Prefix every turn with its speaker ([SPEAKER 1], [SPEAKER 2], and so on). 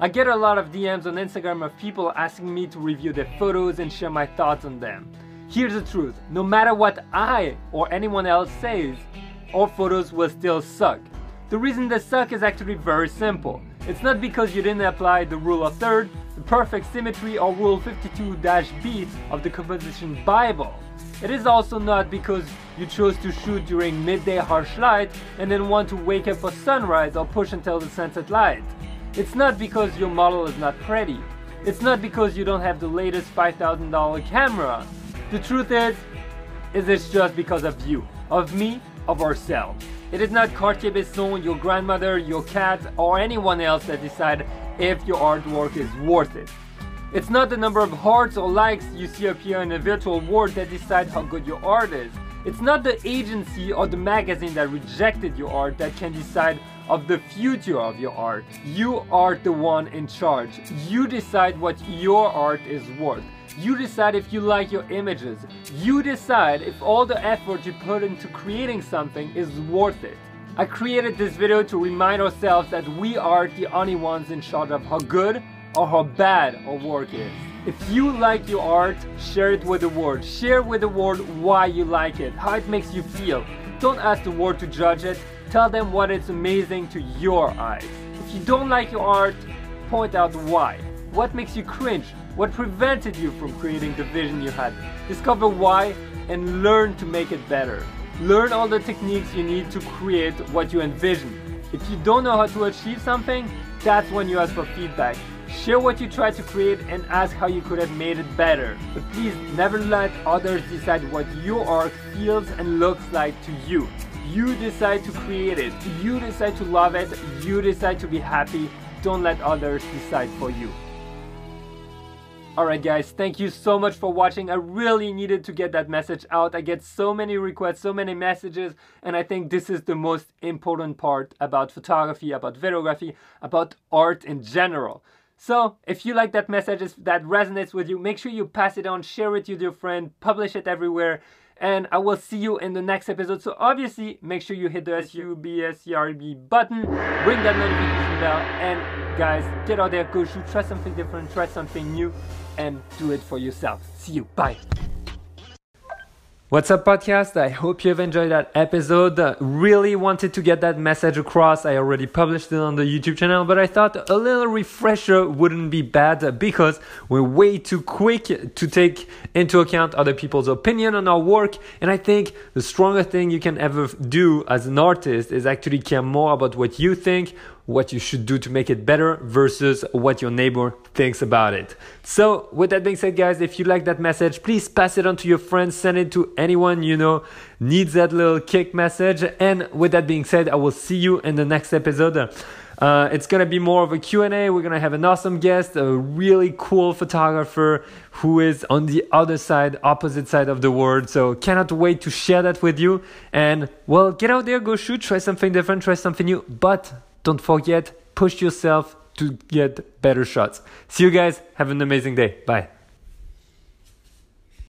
[SPEAKER 1] I get a lot of DMs on Instagram of people asking me to review their photos and share my thoughts on them. Here's the truth no matter what I or anyone else says, our photos will still suck. The reason they suck is actually very simple. It's not because you didn't apply the rule of third, the perfect symmetry, or rule 52-B of the composition Bible. It is also not because you chose to shoot during midday harsh light and then want to wake up for sunrise or push until the sunset light. It's not because your model is not pretty. It's not because you don't have the latest $5,000 camera. The truth is, is it's just because of you, of me, of ourselves. It is not Cartier-Bresson, your grandmother, your cat, or anyone else that decide if your artwork is worth it. It's not the number of hearts or likes you see appear in a virtual world that decide how good your art is. It's not the agency or the magazine that rejected your art that can decide of the future of your art. You are the one in charge. You decide what your art is worth. You decide if you like your images. You decide if all the effort you put into creating something is worth it. I created this video to remind ourselves that we are the only ones in charge of how good or how bad our work is. If you like your art, share it with the world. Share with the world why you like it, how it makes you feel. Don't ask the world to judge it. Tell them what is amazing to your eyes. If you don't like your art, point out why. What makes you cringe? What prevented you from creating the vision you had? Discover why and learn to make it better. Learn all the techniques you need to create what you envision. If you don't know how to achieve something, that's when you ask for feedback. Share what you tried to create and ask how you could have made it better. But please never let others decide what your art feels and looks like to you. You decide to create it. You decide to love it. You decide to be happy. Don't let others decide for you. Alright guys, thank you so much for watching. I really needed to get that message out. I get so many requests, so many messages, and I think this is the most important part about photography, about videography, about art in general. So, if you like that message, if that resonates with you, make sure you pass it on, share it with your friend, publish it everywhere, and I will see you in the next episode. So obviously, make sure you hit the SUBSCRB button, ring that notification bell, and guys, get out there, go shoot, try something different, try something new, and do it for yourself. See you, bye. What's up, podcast? I hope you've enjoyed that episode. Really wanted to get that message across. I already published it on the YouTube channel, but I thought a little refresher wouldn't be bad because we're way too quick to take into account other people's opinion on our work. And I think the strongest thing you can ever do as an artist is actually care more about what you think, what you should do to make it better versus what your neighbor thinks about it. So, with that being said, guys, if you like that message, please pass it on to your friends, send it to anyone you know needs that little kick message. And with that being said, I will see you in the next episode. Uh, it's gonna be more of a Q&A. We're gonna have an awesome guest, a really cool photographer who is on the other side, opposite side of the world. So cannot wait to share that with you. And well, get out there, go shoot, try something different, try something new. But don't forget, push yourself to get better shots. See you guys. Have an amazing day. Bye.